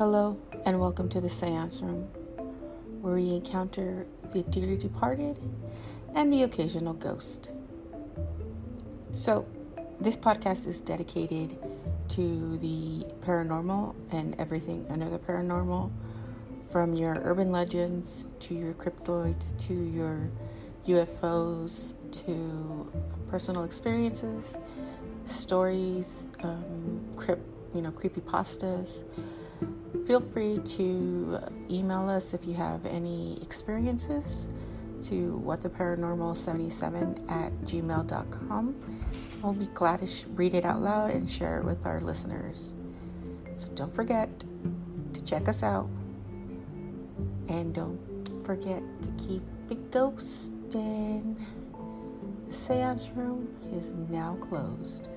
Hello, and welcome to the Seance Room, where we encounter the dearly departed and the occasional ghost. So, this podcast is dedicated to the paranormal and everything under the paranormal, from your urban legends to your cryptoids to your UFOs to personal experiences, stories, um, crypt, you know, creepy pastas. Feel free to email us if you have any experiences to whattheparanormal77 at gmail.com. We'll be glad to read it out loud and share it with our listeners. So don't forget to check us out. And don't forget to keep it ghosting. The seance room is now closed.